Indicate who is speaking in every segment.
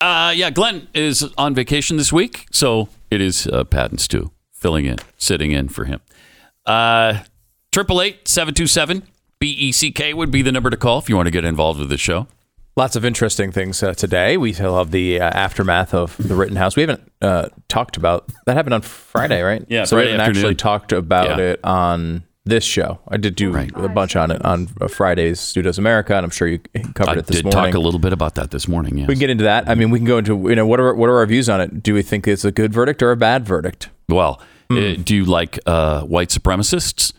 Speaker 1: Uh, yeah, Glenn is on vacation this week, so it is uh, and filling in, sitting in for him. Uh, Triple eight seven two seven B E C K would be the number to call if you want to get involved with the show.
Speaker 2: Lots of interesting things uh, today. We still have the uh, aftermath of the Rittenhouse. We haven't uh, talked about that. Happened on Friday, right?
Speaker 1: Yeah,
Speaker 2: So
Speaker 1: Friday
Speaker 2: we haven't actually
Speaker 1: afternoon.
Speaker 2: talked about
Speaker 1: Yeah.
Speaker 2: it on this show. I did do
Speaker 1: Right.
Speaker 2: a bunch on it on uh, Friday's Stu Does America, and I'm sure you covered
Speaker 1: I
Speaker 2: it this
Speaker 1: did
Speaker 2: morning.
Speaker 1: talk a little bit about that this morning. Yes.
Speaker 2: we can get into that. I mean, we can go into you know what are what are our views on it? Do we think it's a good verdict or a bad verdict?
Speaker 1: well,
Speaker 2: Hmm.
Speaker 1: uh, do you like uh, white supremacists?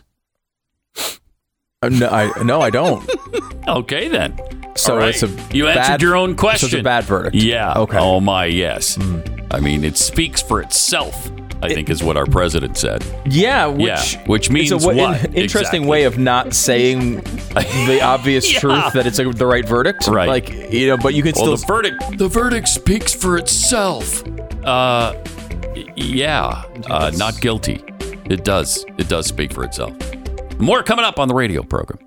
Speaker 2: Uh, no, I no, I don't.
Speaker 1: Okay, then.
Speaker 2: So
Speaker 1: right.
Speaker 2: it's a
Speaker 1: you answered your own
Speaker 2: So
Speaker 1: question.
Speaker 2: it's a bad verdict.
Speaker 1: Yeah.
Speaker 2: Okay.
Speaker 1: Oh my, yes. I mean, it speaks for itself. I think is what our president said.
Speaker 2: Yeah, which,
Speaker 1: Yeah, which means
Speaker 2: a wa-
Speaker 1: what?
Speaker 2: an interesting
Speaker 1: Exactly.
Speaker 2: way of not saying the obvious
Speaker 1: Yeah.
Speaker 2: truth that it's a, the right verdict.
Speaker 1: Right.
Speaker 2: Like you know, but you can
Speaker 1: Well,
Speaker 2: still
Speaker 1: the verdict. The verdict speaks for itself. Uh, yeah. Uh, not guilty. It does. It does speak for itself. More coming up on the radio program.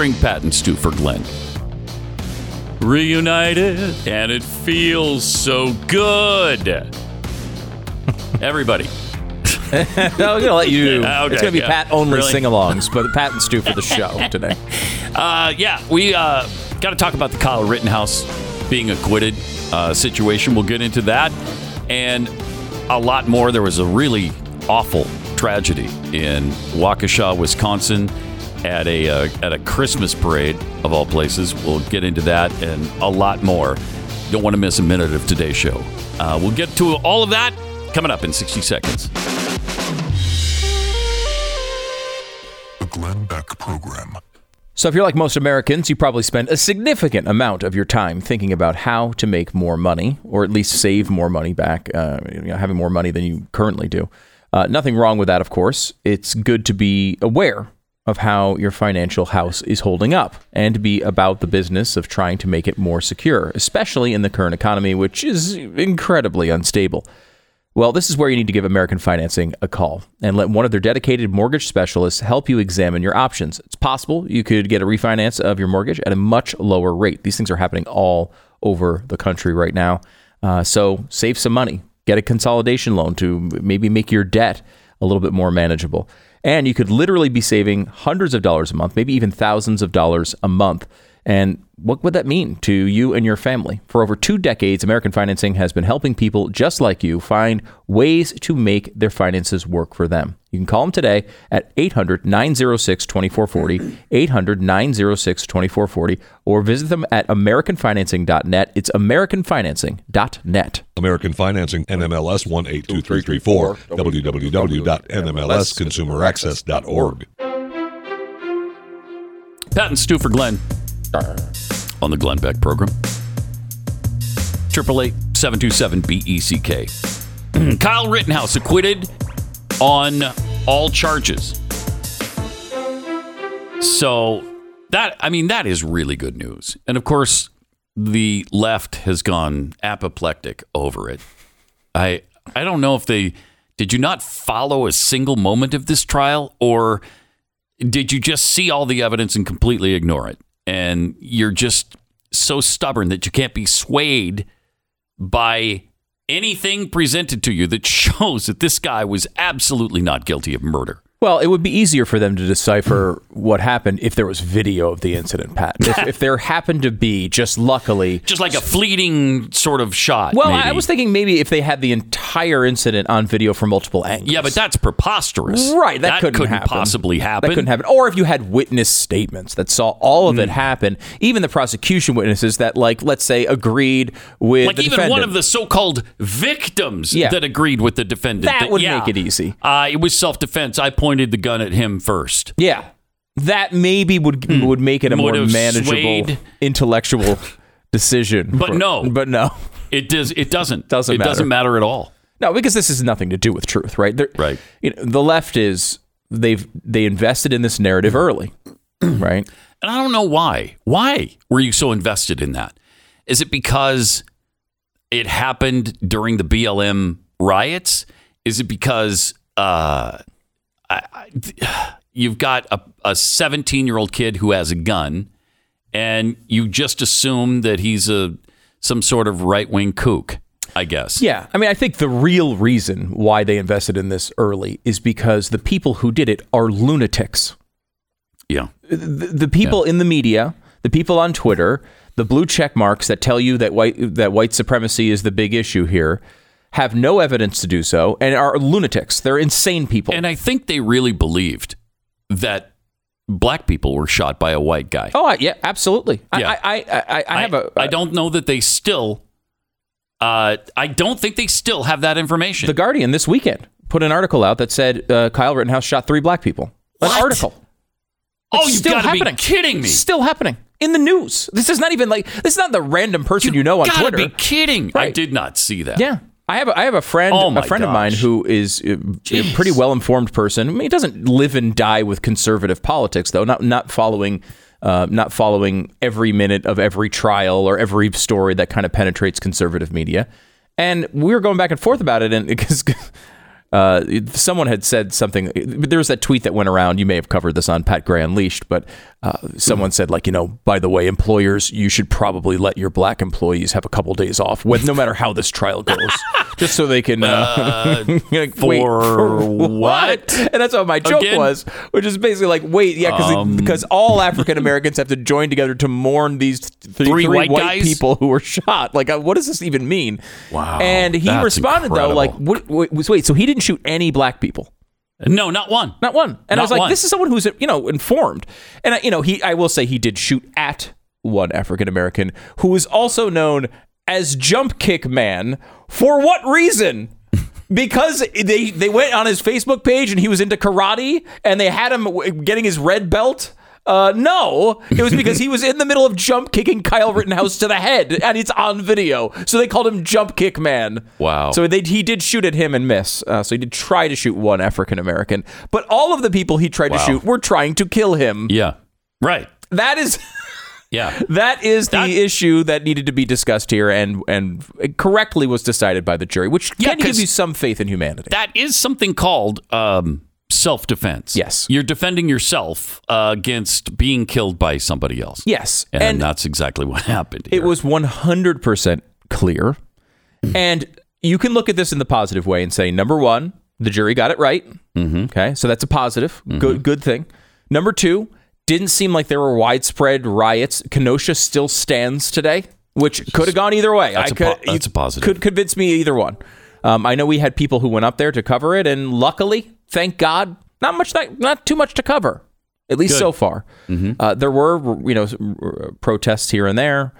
Speaker 1: Featuring Pat and Stu for Glenn. Reunited, and it feels so good. Everybody.
Speaker 2: no, I'm gonna let you.
Speaker 1: Yeah, okay,
Speaker 2: it's gonna be
Speaker 1: yeah.
Speaker 2: Pat only
Speaker 1: Really?
Speaker 2: sing-alongs, but Pat and Stu for the show today.
Speaker 1: Uh, yeah, we uh, got to talk about the Kyle Rittenhouse being acquitted uh, situation. We'll get into that and a lot more. There was a really awful tragedy in Waukesha, Wisconsin, at a uh, at a Christmas parade of all places. We'll get into that and a lot more. Don't want to miss a minute of today's show. Uh, we'll get to all of that coming up in 60 seconds.
Speaker 3: The Glenn Beck Program.
Speaker 2: So, if you're like most Americans, you probably spend a significant amount of your time thinking about how to make more money, or at least save more money back, uh, you know, having more money than you currently do. Uh, nothing wrong with that, of course. It's good to be aware of how your financial house is holding up and be about the business of trying to make it more secure, especially in the current economy, which is incredibly unstable. Well, this is where you need to give American Financing a call and let one of their dedicated mortgage specialists help you examine your options. It's possible you could get a refinance of your mortgage at a much lower rate. These things are happening all over the country right now. Uh, so save some money, get a consolidation loan to maybe make your debt a little bit more manageable. And you could literally be saving hundreds of dollars a month, maybe even thousands of dollars a month. And what would that mean to you and your family? For over two decades, American Financing has been helping people just like you find ways to make their finances work for them. You can call them today at 800 906 2440, 800 906 2440, or visit them at AmericanFinancing.net. It's AmericanFinancing.net.
Speaker 4: American Financing, NMLS 182334, www.nmlsconsumeraccess.org.
Speaker 1: Pat and Stu for Glenn on the Glenn Beck program. Triple eight seven two seven B E C K. Kyle Rittenhouse acquitted on all charges. So that I mean that is really good news. And of course, the left has gone apoplectic over it. I I don't know if they did you not follow a single moment of this trial or did you just see all the evidence and completely ignore it? And you're just so stubborn that you can't be swayed by anything presented to you that shows that this guy was absolutely not guilty of murder.
Speaker 2: Well, it would be easier for them to decipher what happened if there was video of the incident, Pat. If, if there happened to be, just luckily,
Speaker 1: Just like a fleeting sort of shot.
Speaker 2: Well,
Speaker 1: maybe.
Speaker 2: I was thinking maybe if they had the entire incident on video from multiple angles.
Speaker 1: Yeah, but that's preposterous.
Speaker 2: Right, that, couldn't, happen.
Speaker 1: possibly happen.
Speaker 2: That couldn't happen. Or if you had witness statements that saw all of it
Speaker 1: Hmm.
Speaker 2: happen, even the prosecution witnesses that, like, let's say, agreed with
Speaker 1: Like
Speaker 2: the
Speaker 1: even
Speaker 2: defendant.
Speaker 1: one of the so-called victims
Speaker 2: Yeah.
Speaker 1: that agreed with the defendant.
Speaker 2: That would
Speaker 1: yeah,
Speaker 2: make it easy.
Speaker 1: Uh, it was self-defense. I pointed the gun at him first.
Speaker 2: Yeah. that maybe would would make it a more
Speaker 1: Hmm.
Speaker 2: Manageable
Speaker 1: swayed.
Speaker 2: intellectual decision.
Speaker 1: But
Speaker 2: for-
Speaker 1: no.
Speaker 2: but no,
Speaker 1: It does. It doesn't.
Speaker 2: Doesn't
Speaker 1: it
Speaker 2: matter.
Speaker 1: doesn't matter at all.
Speaker 2: no, because this has nothing to do with truth, right? They're-
Speaker 1: Right.
Speaker 2: You know, the left is they've they invested in this narrative early, right?
Speaker 1: And I don't know why. Why were you so invested in that? Is it because it happened during the BLM riots? Is it because uh, I, I, you've got a 17 year old kid who has a gun and you just assume that he's a some sort of right wing kook? I guess.
Speaker 2: Yeah, I mean, I think the real reason why they invested in this early is because the people who did it are lunatics.
Speaker 1: Yeah.
Speaker 2: the, the people in the media, the people on Twitter, the blue check marks that tell you that white that white supremacy is the big issue here, have no evidence to do so and are lunatics. They're insane people.
Speaker 1: And I think they really believed that black people were shot by a white guy.
Speaker 2: oh, yeah, absolutely.
Speaker 1: Yeah.
Speaker 2: I, I, I, I, I have a.
Speaker 1: I don't know that they still. Uh, I don't think they still have that information.
Speaker 2: The Guardian this weekend put an article out that said uh, Kyle Rittenhouse shot three black people. An
Speaker 1: What?
Speaker 2: article.
Speaker 1: oh, you've
Speaker 2: still
Speaker 1: to be
Speaker 2: happening.
Speaker 1: kidding me!
Speaker 2: Still happening in the news. This is not even like this is not the random person you, know on
Speaker 1: gotta
Speaker 2: Twitter.
Speaker 1: be kidding! I did not see that.
Speaker 2: Yeah. I have a, I have a friend
Speaker 1: Oh
Speaker 2: a friend of mine who is uh, a pretty well informed person. I mean, he doesn't live and die with conservative politics though. Not not following uh, not following every minute of every trial or every story that kind of penetrates conservative media. And we were going back and forth about it, and because uh, someone had said something. There was that tweet that went around. You may have covered this on Pat Gray Unleashed, but uh, someone said, like, you know, by the way, employers, you should probably let your black employees have a couple days off, with no matter how this trial goes, just so they can. Uh, like,
Speaker 1: for
Speaker 2: wait,
Speaker 1: what?
Speaker 2: And that's what my joke
Speaker 1: Again?
Speaker 2: was, which is basically like, wait, yeah, because
Speaker 1: Um,
Speaker 2: because all African Americans have to join together to mourn these th-
Speaker 1: Three white
Speaker 2: white
Speaker 1: guys?
Speaker 2: people who were shot. Like, uh, what does this even mean?
Speaker 1: Wow,
Speaker 2: And he responded though, like, what, wait, so he didn't shoot any black people.
Speaker 1: No, not one.
Speaker 2: Not one. And I was like,
Speaker 1: one.
Speaker 2: this is someone who's you know informed. And I, you know, he I will say he did shoot at one African American who was also known as Jump Kick Man. For what reason? Because they they went on his Facebook page and he was into karate and they had him getting his red belt. Uh, no, it was because he was in the middle of jump kicking Kyle Rittenhouse to the head, and it's on video. So they called him Jump Kick Man.
Speaker 1: Wow.
Speaker 2: So they, he did shoot at him and miss. Uh, so he did try to shoot one African American, but all of the people he tried to shoot were trying to kill him.
Speaker 1: Yeah. Right.
Speaker 2: That is
Speaker 1: Yeah.
Speaker 2: that is the issue that needed to be discussed here, and and correctly was decided by the jury, which
Speaker 1: Yeah,
Speaker 2: can give you some faith in humanity.
Speaker 1: that is something called um, self defense.
Speaker 2: Yes.
Speaker 1: You're defending yourself uh, against being killed by somebody else.
Speaker 2: yes,
Speaker 1: And,
Speaker 2: and
Speaker 1: that's exactly what happened.
Speaker 2: it was one hundred percent clear, and you can look at this in the positive way and say, number one, the jury got it right. Mm-hmm. Okay, so that's a positive, good good thing. Number two, didn't seem like there were widespread riots. Kenosha still stands today, which could have gone either way.
Speaker 1: That's
Speaker 2: I
Speaker 1: a po-
Speaker 2: could,
Speaker 1: that's a positive.
Speaker 2: Could convince me either one. Um, I know we had people who went up there to cover it, and luckily, thank God, not much, that, not too much to cover, at least
Speaker 1: Good.
Speaker 2: so far. Uh, there were, you know, protests here and there.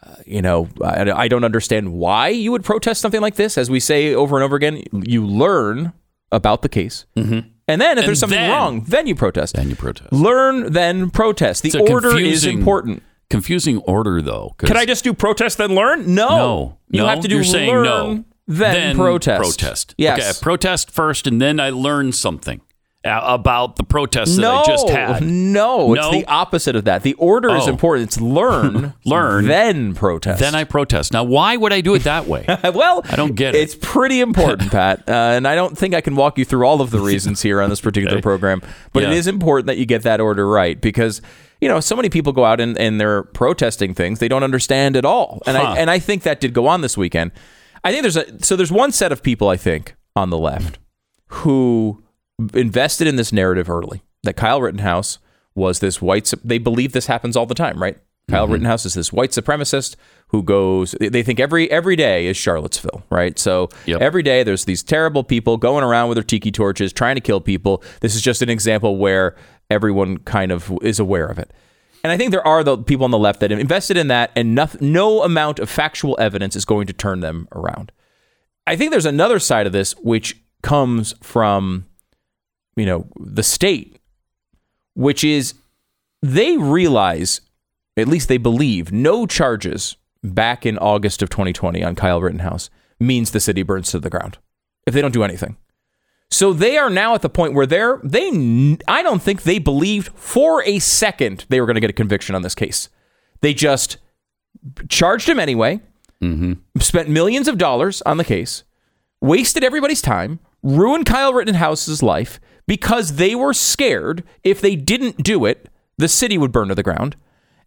Speaker 2: Uh, you know, I, I don't understand why you would protest something like this. As we say over and over again, you learn about the case, mm-hmm. and then if there's something
Speaker 1: then-
Speaker 2: wrong, then you protest.
Speaker 1: Then you protest.
Speaker 2: Learn, then protest. The order is important.
Speaker 1: Confusing order, though.
Speaker 2: Can I just do protest then learn? No,
Speaker 1: No.
Speaker 2: You
Speaker 1: No?
Speaker 2: have to do
Speaker 1: You're saying
Speaker 2: learn,
Speaker 1: no.
Speaker 2: Then, protest.
Speaker 1: Protest.
Speaker 2: Yes.
Speaker 1: Okay, I protest first, and then I learn something uh, about the protest that
Speaker 2: no,
Speaker 1: I just had.
Speaker 2: no,
Speaker 1: no, it's
Speaker 2: the opposite of that. The order is
Speaker 1: Oh.
Speaker 2: important. It's learn,
Speaker 1: Learn.
Speaker 2: then protest.
Speaker 1: Then I protest. Now, why would I do it that way?
Speaker 2: well,
Speaker 1: I don't get it.
Speaker 2: It's pretty important, Pat, uh, and I don't think I can walk you through all of the reasons here on this particular
Speaker 1: Okay.
Speaker 2: program. But it
Speaker 1: Yeah.
Speaker 2: is important that you get that order right because you know so many people go out and, and they're protesting things they don't understand at all, and
Speaker 1: Huh.
Speaker 2: I and I think that did go on this weekend. I think there's a so there's one set of people I think on the left who invested in this narrative early that Kyle Rittenhouse was this white. They believe this happens all the time, right? Kyle
Speaker 1: Mm-hmm.
Speaker 2: Rittenhouse is this white supremacist who goes. they- think every every day is Charlottesville, right? So
Speaker 1: Yep.
Speaker 2: every day there's these terrible people going around with their tiki torches trying to kill people. This is just an example where everyone kind of is aware of it. And I think there are the people on the left that have invested in that, and no, no amount of factual evidence is going to turn them around. I think there's another side of this which comes from, you know, the state, which is they realize, at least they believe, no charges back in August of 2020 on Kyle Rittenhouse means the city burns to the ground if they don't do anything. So they are now at the point where they're they I don't think they believed for a second they were going to get a conviction on this case. They just charged him anyway, mm-hmm. spent millions of dollars on the case, wasted everybody's time, ruined Kyle Rittenhouse's life because they were scared if they didn't do it, the city would burn to the ground.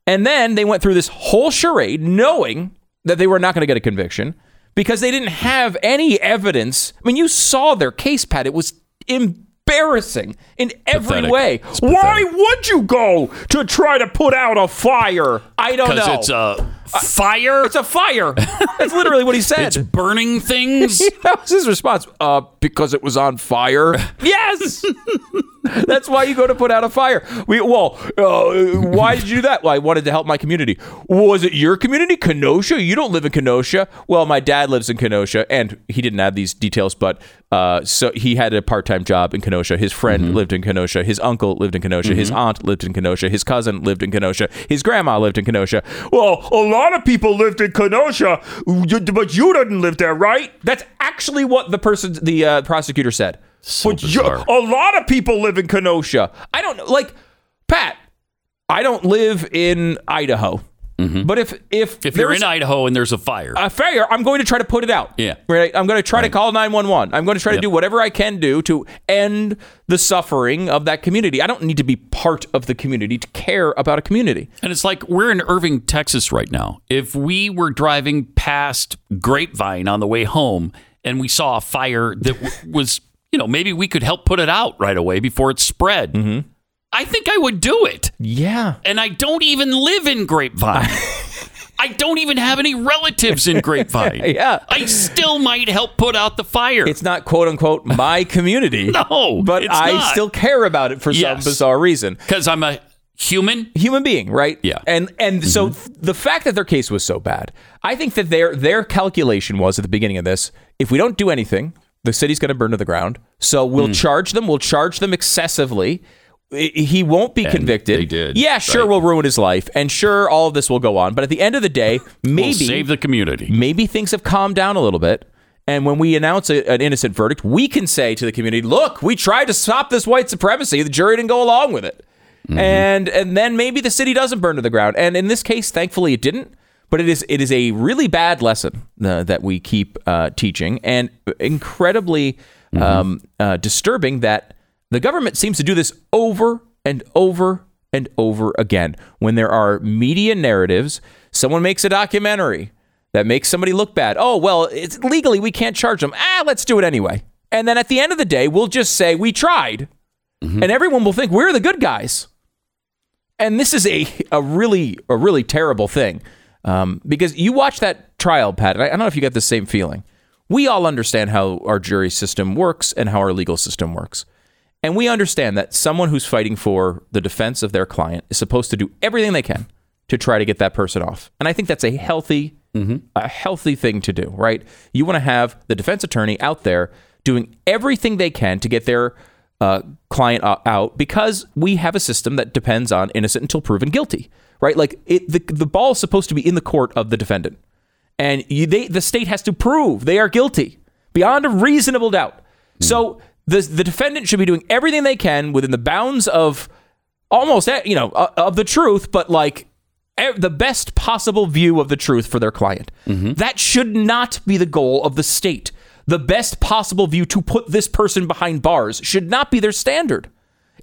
Speaker 2: And then they went through this whole charade knowing that they were not going to get a conviction because they didn't have any evidence. I mean, you saw their case, Pat. It was embarrassing in every
Speaker 1: Pathetic.
Speaker 2: way.
Speaker 1: It's
Speaker 2: Why
Speaker 1: pathetic.
Speaker 2: would you go to try to put out a fire? I don't know.
Speaker 1: Because it's a fire.
Speaker 2: It's a fire. That's literally what he said.
Speaker 1: It's burning things.
Speaker 2: that was his response. Uh, because it was on fire. yes. That's why you go to put out a fire. We well, uh, why did you do that? Well, I wanted to help my community. Was it your community, Kenosha? You don't live in Kenosha. Well, my dad lives in Kenosha, and he didn't add these details, but uh, so he had a part-time job in Kenosha. His friend lived in Kenosha. His uncle lived in Kenosha. His aunt lived in Kenosha. His cousin lived in Kenosha. His grandma lived in Kenosha. Well, a lot of people lived in Kenosha, but you didn't live there, right? That's actually what the person, the uh, prosecutor said.
Speaker 1: So
Speaker 2: but you- a lot of people live in Kenosha. I don't know, like Pat. I don't live in Idaho, but if if
Speaker 1: Mm-hmm. If you're in Idaho and there's a fire,
Speaker 2: a fire, I'm going to try to put it out.
Speaker 1: Yeah.
Speaker 2: right. I'm going to try to call 911. I'm going to try to do whatever I can do to end the suffering of that community. I don't need to be part of the community to care about a community.
Speaker 1: And it's like we're in Irving, Texas right now. If we were driving past Grapevine on the way home and we saw a fire that was, you know, maybe we could help put it out right away before it spread.
Speaker 2: Mm-hmm.
Speaker 1: I think I would do it.
Speaker 2: Yeah.
Speaker 1: And I don't even live in Grapevine. I don't even have any relatives in Grapevine.
Speaker 2: Yeah.
Speaker 1: I still might help put out the fire.
Speaker 2: It's not quote unquote my community.
Speaker 1: No,
Speaker 2: but I
Speaker 1: not.
Speaker 2: still care about it for
Speaker 1: Yes.
Speaker 2: some bizarre reason.
Speaker 1: because I'm a human.
Speaker 2: human being, right?
Speaker 1: Yeah.
Speaker 2: And and so the fact that their case was so bad, I think that their their calculation was at the beginning of this, if we don't do anything, the city's going to burn to the ground. So we'll
Speaker 1: Hmm.
Speaker 2: charge them, we'll charge them excessively. He won't be convicted.
Speaker 1: they did,
Speaker 2: Yeah, sure,
Speaker 1: right.
Speaker 2: we'll ruin his life, and sure, all of this will go on. But at the end of the day, maybe
Speaker 1: We'll save the community.
Speaker 2: maybe things have calmed down a little bit. And when we announce a, an innocent verdict, we can say to the community, "Look, we tried to stop this white supremacy. The jury didn't go along with it." And and then maybe the city doesn't burn to the ground. And in this case, thankfully, it didn't. But it is it is a really bad lesson uh, that we keep uh, teaching, and incredibly um, uh, disturbing that the government seems to do this over and over and over again. When there are media narratives, someone makes a documentary that makes somebody look bad. Oh, well, it's legally we can't charge them. Ah, let's do it anyway. And then at the end of the day, we'll just say we tried. And everyone will think we're the good guys. And this is a, a really a really terrible thing. Um, because you watch that trial, Pat, and I, I don't know if you get the same feeling. We all understand how our jury system works and how our legal system works. And we understand that someone who's fighting for the defense of their client is supposed to do everything they can to try to get that person off. And I think that's a healthy, mm-hmm. a healthy thing to do, right? You want to have the defense attorney out there doing everything they can to get their uh, client uh, out because we have a system that depends on innocent until proven guilty, right? Like it, the the ball is supposed to be in the court of the defendant, and you, they, the state has to prove they are guilty beyond a reasonable doubt. Hmm. So the the defendant should be doing everything they can within the bounds of almost eh, you know uh, of the truth, but like the best possible view of the truth for their client. That should not be the goal of the state. The best possible view to put this person behind bars should not be their standard.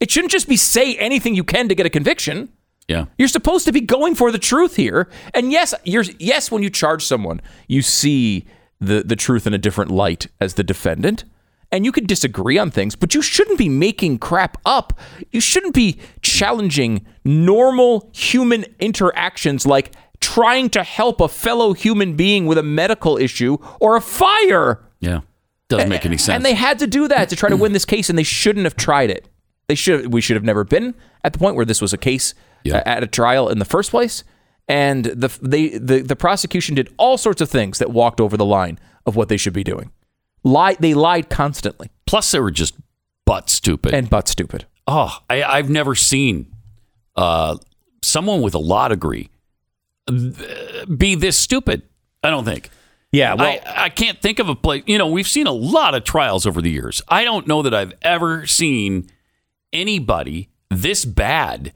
Speaker 2: It shouldn't just be say anything you can to get a conviction.
Speaker 1: Yeah.
Speaker 2: You're supposed to be going for the truth here. And yes, you're yes, when you charge someone, you see the, the truth in a different light as the defendant. And you could disagree on things, but you shouldn't be making crap up. You shouldn't be challenging normal human interactions like trying to help a fellow human being with a medical issue or a fire.
Speaker 1: Yeah. Doesn't make any sense.
Speaker 2: And they had to do that to try to win this case, and they shouldn't have tried it. They should. We should have never been at the point where this was a case
Speaker 1: Yeah.
Speaker 2: at a trial in the first place. And the they the, the prosecution did all sorts of things that walked over the line of what they should be doing. Lie. They lied constantly
Speaker 1: Plus, they were just butt stupid.
Speaker 2: and butt stupid.
Speaker 1: oh, I, I've never seen uh, someone with a law degree be this stupid. I don't think.
Speaker 2: Yeah, well,
Speaker 1: I, I can't think of a place. You know, we've seen a lot of trials over the years. I don't know that I've ever seen anybody this bad.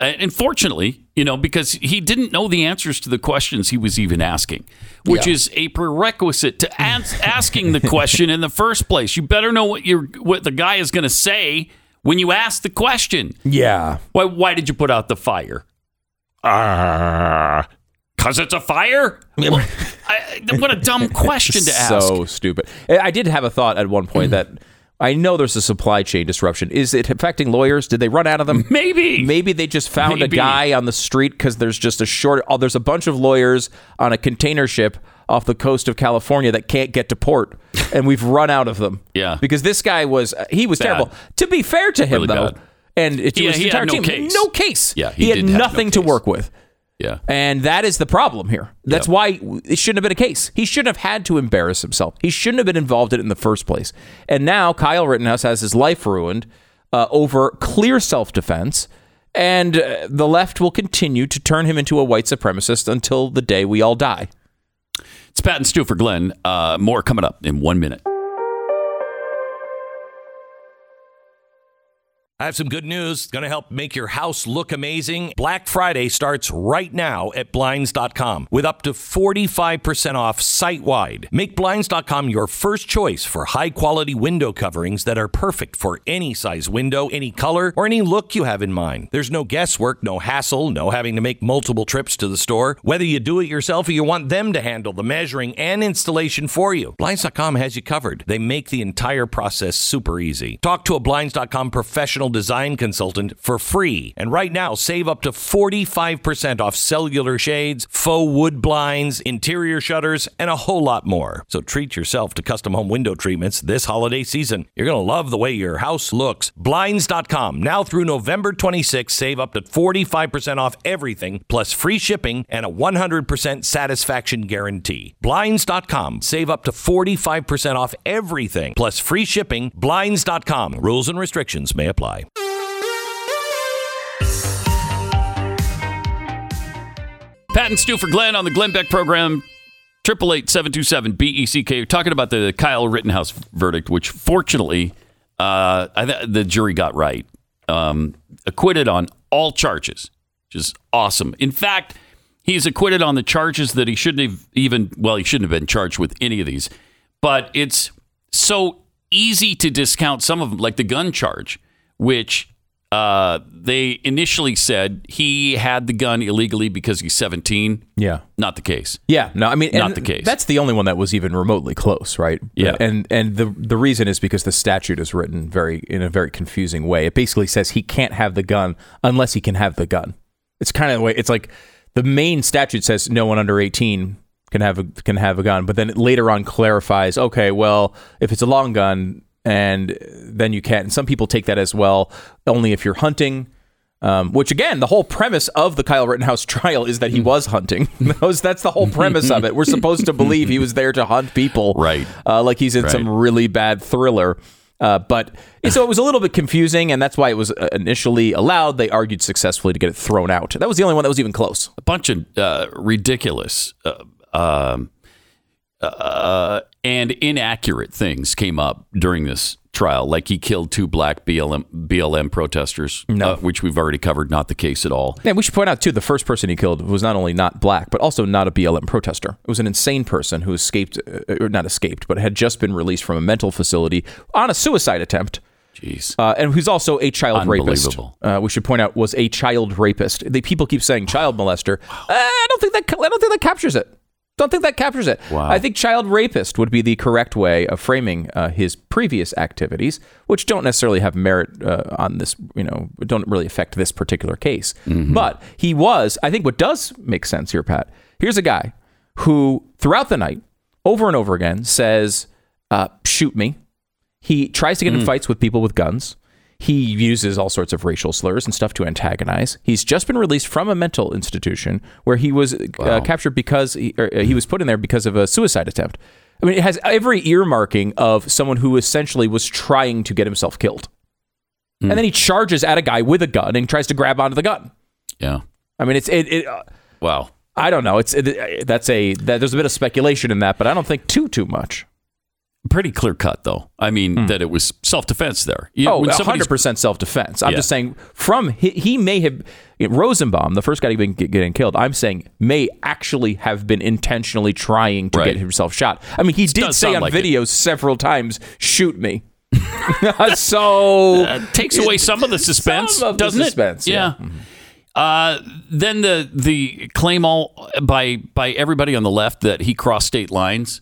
Speaker 1: And Unfortunately, you know, because he didn't know the answers to the questions he was even asking, which is a prerequisite to asking the question in the first place. You better know what you what the guy is going to say when you ask the question.
Speaker 2: yeah.
Speaker 1: Why, why did you put out the fire? Ah, cause it's a fire. I, what a dumb question to ask.
Speaker 2: So stupid. I did have a thought at one point that I know there's a supply chain disruption. Is it affecting lawyers? Did they run out of them?
Speaker 1: Maybe.
Speaker 2: Maybe they just found
Speaker 1: Maybe.
Speaker 2: a guy on the street because there's just a short. Oh, there's a bunch of lawyers on a container ship off the coast of California that can't get to port, and we've run out of them.
Speaker 1: Yeah.
Speaker 2: because this guy was uh, he was
Speaker 1: Bad.
Speaker 2: terrible. To be fair to him,
Speaker 1: Really
Speaker 2: though,
Speaker 1: bad.
Speaker 2: and it
Speaker 1: He-
Speaker 2: was the
Speaker 1: had
Speaker 2: entire
Speaker 1: no
Speaker 2: team.
Speaker 1: case.
Speaker 2: No case.
Speaker 1: Yeah, he
Speaker 2: he, had
Speaker 1: have no
Speaker 2: nothing to work with.
Speaker 1: Yeah.
Speaker 2: And that is the problem here. That's
Speaker 1: Yep.
Speaker 2: why it shouldn't have been a case. He shouldn't have had to embarrass himself. He shouldn't have been involved in it in the first place. And now Kyle Rittenhouse has his life ruined uh, over clear self defense. And uh, the left will continue to turn him into a white supremacist until the day we all die.
Speaker 1: It's Pat and Stu for Glenn. Uh, more coming up in one minute.
Speaker 5: I have some good news. It's going to help make your house look amazing. Black Friday starts right now at Blinds.com with up to 45% off site wide. Make Blinds.com your first choice for high quality window coverings that are perfect for any size window, any color, or any look you have in mind. There's no guesswork, no hassle, no having to make multiple trips to the store. Whether you do it yourself or you want them to handle the measuring and installation for you, Blinds.com has you covered. They make the entire process super easy. Talk to a Blinds.com professional design consultant for free. And right now, save up to 45% off cellular shades, faux wood blinds, interior shutters, and a whole lot more. So treat yourself to custom home window treatments this holiday season. You're going to love the way your house looks. Blinds.com. Now through November 26th, save up to 45% off everything, plus free shipping and a 100% satisfaction guarantee. Blinds.com. Save up to 45% off everything, plus free shipping. Blinds.com. Rules and restrictions may apply.
Speaker 1: Pat and Stu for Glenn on the Glenn Beck program. Triple eight seven two seven B E C K. Talking about the Kyle Rittenhouse verdict, which fortunately uh, th- the jury got right, um, acquitted on all charges, which is awesome. In fact, he's acquitted on the charges that he shouldn't have even. Well, he shouldn't have been charged with any of these, but it's so easy to discount some of them, like the gun charge, which uh, they initially said he had the gun illegally because he's 17.
Speaker 2: Yeah.
Speaker 1: Not the case.
Speaker 2: Yeah, no, I mean,
Speaker 1: Not the case.
Speaker 2: That's the only one that was even remotely close, right?
Speaker 1: Yeah.
Speaker 2: and and the the reason is because the statute is written very in a very confusing way. It basically says he can't have the gun unless he can have the gun. It's kind of the way it's like the main statute says no one under eighteen can have a can have a gun, but then it later on clarifies, okay, well, if it's a long gun, and then you can't. And some people take that as well, only if you're hunting. Um, which again, the whole premise of the Kyle Rittenhouse trial is that he was hunting. That was- That's the whole premise of it. We're supposed to believe he was there to hunt people,
Speaker 1: Right.
Speaker 2: Uh, like he's in some really bad thriller. Uh, but so it was a little bit confusing, and that's why it was uh, initially allowed. They argued successfully to get it thrown out. That was the only one that was even close.
Speaker 1: A bunch of uh, ridiculous uh, um, uh, and inaccurate things came up during this trial, like he killed two black BLM, BLM protesters, uh, which we've already covered. Not the case at all.
Speaker 2: Yeah, we should point out too the first person he killed was not only not black, but also not a BLM protester. It was an insane person who escaped, uh, or not escaped, but had just been released from a mental facility on a suicide attempt.
Speaker 1: Jeez.
Speaker 2: Uh, and who's also a child rapist. Uh, we should point out was a child rapist. The people keep saying child molester. Uh, I don't think that. I don't think that captures it. Don't think that captures it.
Speaker 1: Wow.
Speaker 2: I think child rapist would be the correct way of framing uh, his previous activities, which don't necessarily have merit uh, on this. You know, don't really affect this particular case. But he was. I think what does make sense here, Pat. Here's a guy who, throughout the night, over and over again, says, uh, "Shoot me." He tries to get in fights with people with guns. He uses all sorts of racial slurs and stuff to antagonize. He's just been released from a mental institution where he was uh, captured because he, or, uh, he was put in there because of a suicide attempt. I mean, it has every earmarking of someone who essentially was trying to get himself killed. And then he charges at a guy with a gun and tries to grab onto the gun.
Speaker 1: Yeah.
Speaker 2: I mean, it's it. it uh,
Speaker 1: Wow.
Speaker 2: I don't know. It's it, that's a that, there's a bit of speculation in that, but I don't think too too much.
Speaker 1: Pretty clear cut, though. I mean, that it was self defense there. You-
Speaker 2: Oh,
Speaker 1: when somebody's-
Speaker 2: 100% self defense. I'm
Speaker 1: Yeah.
Speaker 2: just saying, from he, he may have, Rosenbaum, the first guy to be get- getting killed, I'm saying may actually have been intentionally trying to
Speaker 1: Right.
Speaker 2: get himself shot. I mean, he did say on
Speaker 1: like it.
Speaker 2: videos several times, shoot me. so.
Speaker 1: uh, takes away some of the suspense,
Speaker 2: Some of
Speaker 1: doesn't
Speaker 2: suspense,
Speaker 1: it?
Speaker 2: yeah.
Speaker 1: Uh, then the the claim all by by everybody on the left that he crossed state lines.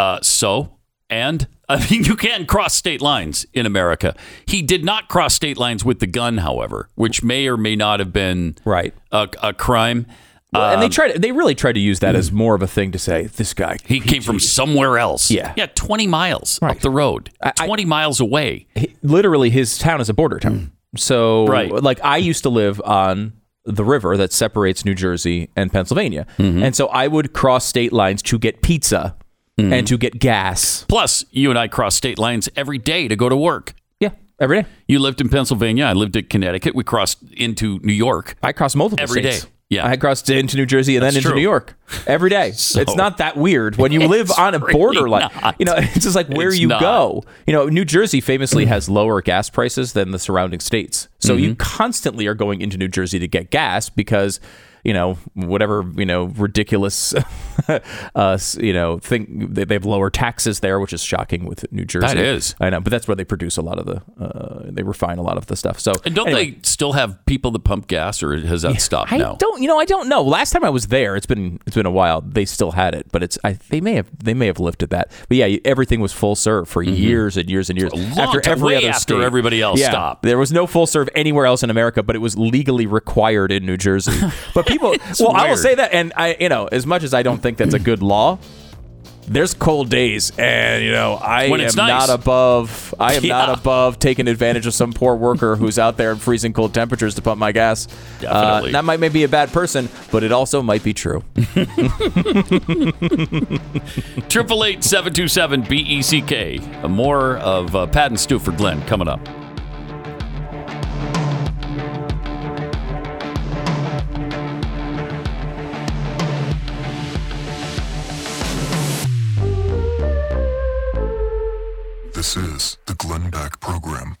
Speaker 1: Uh, so and I mean you can cross state lines in America. He did not cross state lines with the gun, however, which may or may not have been
Speaker 2: Right.
Speaker 1: a, a crime.
Speaker 2: and
Speaker 1: Um,
Speaker 2: they tried. They really tried to use that as more of a thing to say this guy.
Speaker 1: He came from somewhere else.
Speaker 2: Yeah.
Speaker 1: yeah, twenty miles
Speaker 2: Right.
Speaker 1: up the road,
Speaker 2: I- I-
Speaker 1: twenty miles away.
Speaker 2: he- literally his town is a border town. So,
Speaker 1: Mm. Right.
Speaker 2: like, I used to live on the river that separates New Jersey and Pennsylvania,
Speaker 1: Mm-hmm.
Speaker 2: and so I would cross state lines to get pizza
Speaker 1: Mm-hmm.
Speaker 2: and to get gas.
Speaker 1: Plus, you and I cross state lines every day to go to work.
Speaker 2: Yeah, every day.
Speaker 1: You lived in Pennsylvania. I lived in Connecticut. We crossed into New York.
Speaker 2: I crossed multiple
Speaker 1: Every
Speaker 2: states.
Speaker 1: day. Yeah.
Speaker 2: I crossed into New Jersey and then into
Speaker 1: true.
Speaker 2: New York every day. it's not that weird when you live on a
Speaker 1: really
Speaker 2: border line.
Speaker 1: not.
Speaker 2: You know, it's just like where
Speaker 1: It's
Speaker 2: you
Speaker 1: not.
Speaker 2: go. You know, New Jersey famously has lower gas prices than the surrounding states. So
Speaker 1: Mm-hmm.
Speaker 2: you constantly are going into New Jersey to get gas because you know whatever you know ridiculous uh you know thing they, they have lower taxes there which is shocking with New Jersey
Speaker 1: That is.
Speaker 2: I know but that's where they produce a lot of the uh, they refine a lot of the stuff so
Speaker 1: And don't
Speaker 2: anyway.
Speaker 1: they still have people that pump gas, or has that stopped
Speaker 2: I
Speaker 1: now?
Speaker 2: don't, you know, I don't know. Last time I was there, it's been it's been a while. They still had it, but it's I they may have they may have lifted that. But yeah, everything was full serve for years and years and years.
Speaker 1: Mm-hmm. long time, way after everybody else
Speaker 2: yeah,
Speaker 1: stopped.
Speaker 2: There was no full serve anywhere else in America, but it was legally required in New Jersey. But people, well, I will say that, and I, you know, as much as I don't think that's a good law. There's cold days, and you know I
Speaker 1: When
Speaker 2: am
Speaker 1: nice.
Speaker 2: not above. I am not above taking advantage of some poor worker who's out there in freezing cold temperatures to pump my gas.
Speaker 1: Definitely.
Speaker 2: Uh, that might maybe be a bad person, but it also might be true.
Speaker 1: Triple eight seven two seven B E C K. More of uh, Pat and Stu for Glenn coming up.
Speaker 3: This is the Glenn Beck Program.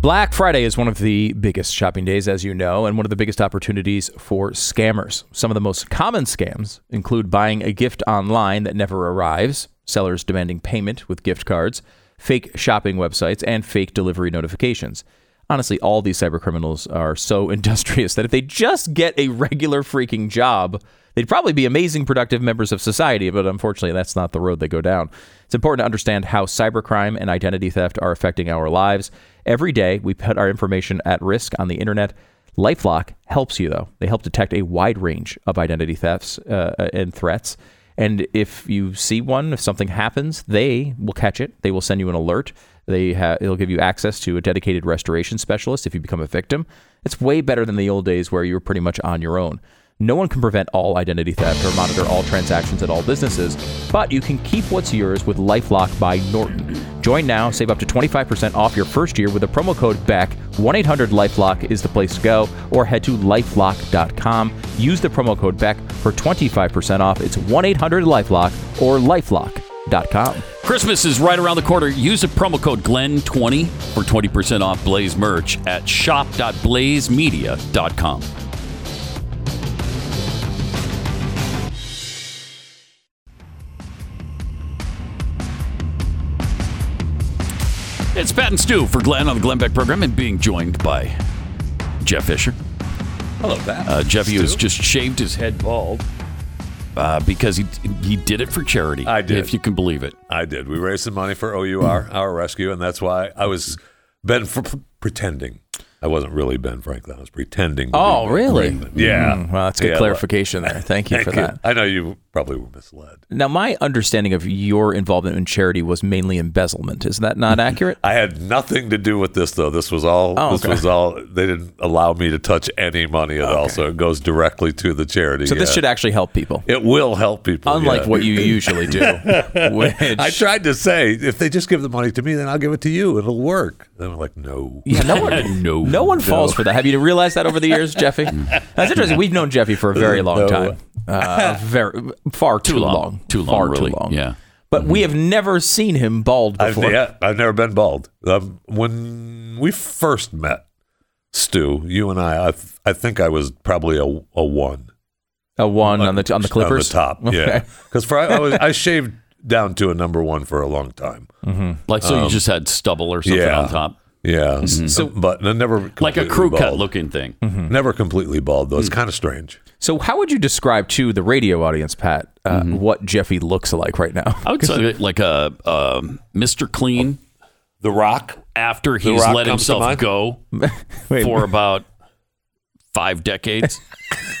Speaker 2: Black Friday is one of the biggest shopping days, as you know, and one of the biggest opportunities for scammers. Some of the most common scams include buying a gift online that never arrives, sellers demanding payment with gift cards, fake shopping websites, and fake delivery notifications. Honestly, all these cybercriminals are so industrious that if they just get a regular freaking job, they'd probably be amazing, productive members of society, but unfortunately, that's not the road they go down. It's important to understand how cybercrime and identity theft are affecting our lives. Every day, we put our information at risk on the internet. Lifelock helps you, though. They help detect a wide range of identity thefts uh, and threats. And if you see one, if something happens, they will catch it. They will send you an alert. They ha- it'll give you access to a dedicated restoration specialist if you become a victim. It's way better than the old days where you were pretty much on your own. No one can prevent all identity theft or monitor all transactions at all businesses, but you can keep what's yours with Lifelock by Norton. Join now, save up to 25% off your first year with the promo code BECK. 1 800 Lifelock is the place to go, or head to lifelock.com. Use the promo code BECK for 25% off. It's 1 800 Lifelock or lifelock.com.
Speaker 1: Christmas is right around the corner. Use the promo code GLEN20 for 20% off Blaze merch at shop.blazemedia.com. It's Pat and Stu for Glenn on the Glenn Beck program and being joined by Jeff Fisher.
Speaker 4: Hello, Pat.
Speaker 1: Uh, Jeffy has just shaved his head bald uh, because he he did it for charity.
Speaker 6: I did.
Speaker 1: if you can believe it.
Speaker 6: I did. We raised some money for OUR, our rescue, and that's why I was Ben for pretending. I wasn't really Ben Franklin. I was pretending. To
Speaker 2: Oh,
Speaker 6: be
Speaker 2: really?
Speaker 6: Franklin. Yeah.
Speaker 2: Mm, well, that's good
Speaker 6: Yeah,
Speaker 2: clarification there. Thank you
Speaker 6: Thank
Speaker 2: for
Speaker 6: you.
Speaker 2: that.
Speaker 6: I know you probably were misled.
Speaker 2: Now, my understanding of your involvement in charity was mainly embezzlement. Is that not accurate?
Speaker 6: I had nothing to do with this though. This was all.
Speaker 2: Oh,
Speaker 6: this
Speaker 2: okay.
Speaker 6: was all. They didn't allow me to touch any money at all, so it goes directly to the charity.
Speaker 2: So this should actually help people,
Speaker 6: It will help people.
Speaker 2: unlike
Speaker 6: yeah.
Speaker 2: what you usually do. which,
Speaker 6: I tried to say, if they just give the money to me, then I'll give it to you. It'll work. Then I'm like, no.
Speaker 2: Yeah, no one,
Speaker 1: No.
Speaker 2: No one falls for that. Have you realized that over the years, Jeffy? That's interesting. We've known Jeffy for a very long
Speaker 6: No.
Speaker 2: time. Uh, very far too,
Speaker 1: Too long. Too long,
Speaker 2: Far
Speaker 1: really.
Speaker 2: too long.
Speaker 1: Yeah.
Speaker 2: But we have never seen him bald
Speaker 6: I've,
Speaker 2: before.
Speaker 6: yeah, I've never been bald. Um, when we first met, Stu, you and I, I, th- I think I was probably a, a one
Speaker 2: A one on the on the Clippers.
Speaker 6: on the top.
Speaker 2: Okay.
Speaker 6: Yeah, because for I, I, was, I shaved down to a number one for a long time.
Speaker 1: Like so, you just had stubble or something
Speaker 6: Um, yeah.
Speaker 1: on top,
Speaker 6: Yeah, mm-hmm. so but never
Speaker 1: like a
Speaker 6: completely
Speaker 1: crew cut
Speaker 6: bald.
Speaker 1: looking thing. Mm-hmm. Mm-hmm.
Speaker 6: Never completely bald though. It's kind of strange.
Speaker 2: So, how would you describe to the radio audience, Pat, uh, what Jeffy looks like right now?
Speaker 1: I would say like a um, Mr. Clean
Speaker 6: The Rock.
Speaker 1: after he's
Speaker 6: Rock
Speaker 1: let himself go
Speaker 2: Wait,
Speaker 1: for about five decades.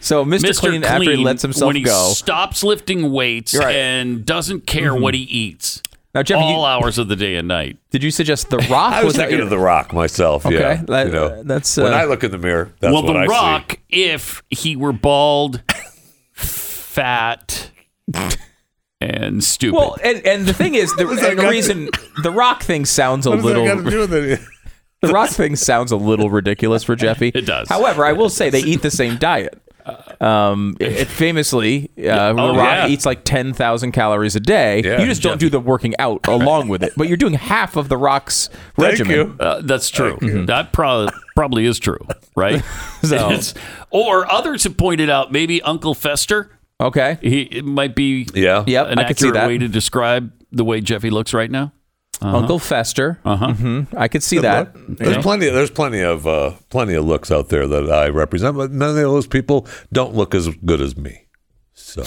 Speaker 2: so Mr.
Speaker 1: Mr.
Speaker 2: Clean, after he lets himself
Speaker 1: when he
Speaker 2: go.
Speaker 1: stops lifting weights
Speaker 2: Right.
Speaker 1: and doesn't care what he eats.
Speaker 2: Now, Jeffy,
Speaker 1: all
Speaker 2: you,
Speaker 1: hours of the day and night.
Speaker 2: did you suggest The Rock?
Speaker 6: I was
Speaker 2: that
Speaker 6: thinking
Speaker 2: your-
Speaker 6: of The Rock myself.
Speaker 2: Okay,
Speaker 6: yeah,
Speaker 2: that-
Speaker 6: you know,
Speaker 2: that's,
Speaker 6: when
Speaker 2: uh,
Speaker 6: I look in the mirror. That's
Speaker 1: well,
Speaker 6: what
Speaker 1: The
Speaker 6: I
Speaker 1: Rock, if he were bald, fat, and stupid.
Speaker 2: Well, and, and the thing is, the, and the
Speaker 6: got to-
Speaker 2: reason the Rock thing sounds a
Speaker 6: see.
Speaker 2: little
Speaker 6: does that got to do with it?
Speaker 2: the Rock thing sounds a little ridiculous for Jeffy.
Speaker 1: It does.
Speaker 2: However, I will say they eat the same diet. Um, it, it famously, uh,
Speaker 1: Oh,
Speaker 2: Rock
Speaker 1: yeah.
Speaker 2: eats like ten thousand calories a day.
Speaker 6: Yeah.
Speaker 2: you just don't do the working out along with it, but you're doing half of The Rock's
Speaker 6: Thank
Speaker 2: regimen.
Speaker 1: Uh, that's true. That probably probably is true, right?
Speaker 2: So-
Speaker 1: It's- or others have pointed out maybe Uncle Fester.
Speaker 2: Okay.
Speaker 1: He it might be
Speaker 6: Yeah.
Speaker 2: Yep,
Speaker 1: an
Speaker 2: I could see
Speaker 1: accurate
Speaker 2: that.
Speaker 1: way to describe the way Jeffy looks right now.
Speaker 2: Uncle Fester. Uh-huh. hmm I could see that.
Speaker 6: There's plenty. There's plenty of uh, plenty of looks out there that I represent, but many of those people don't look as good as me. So,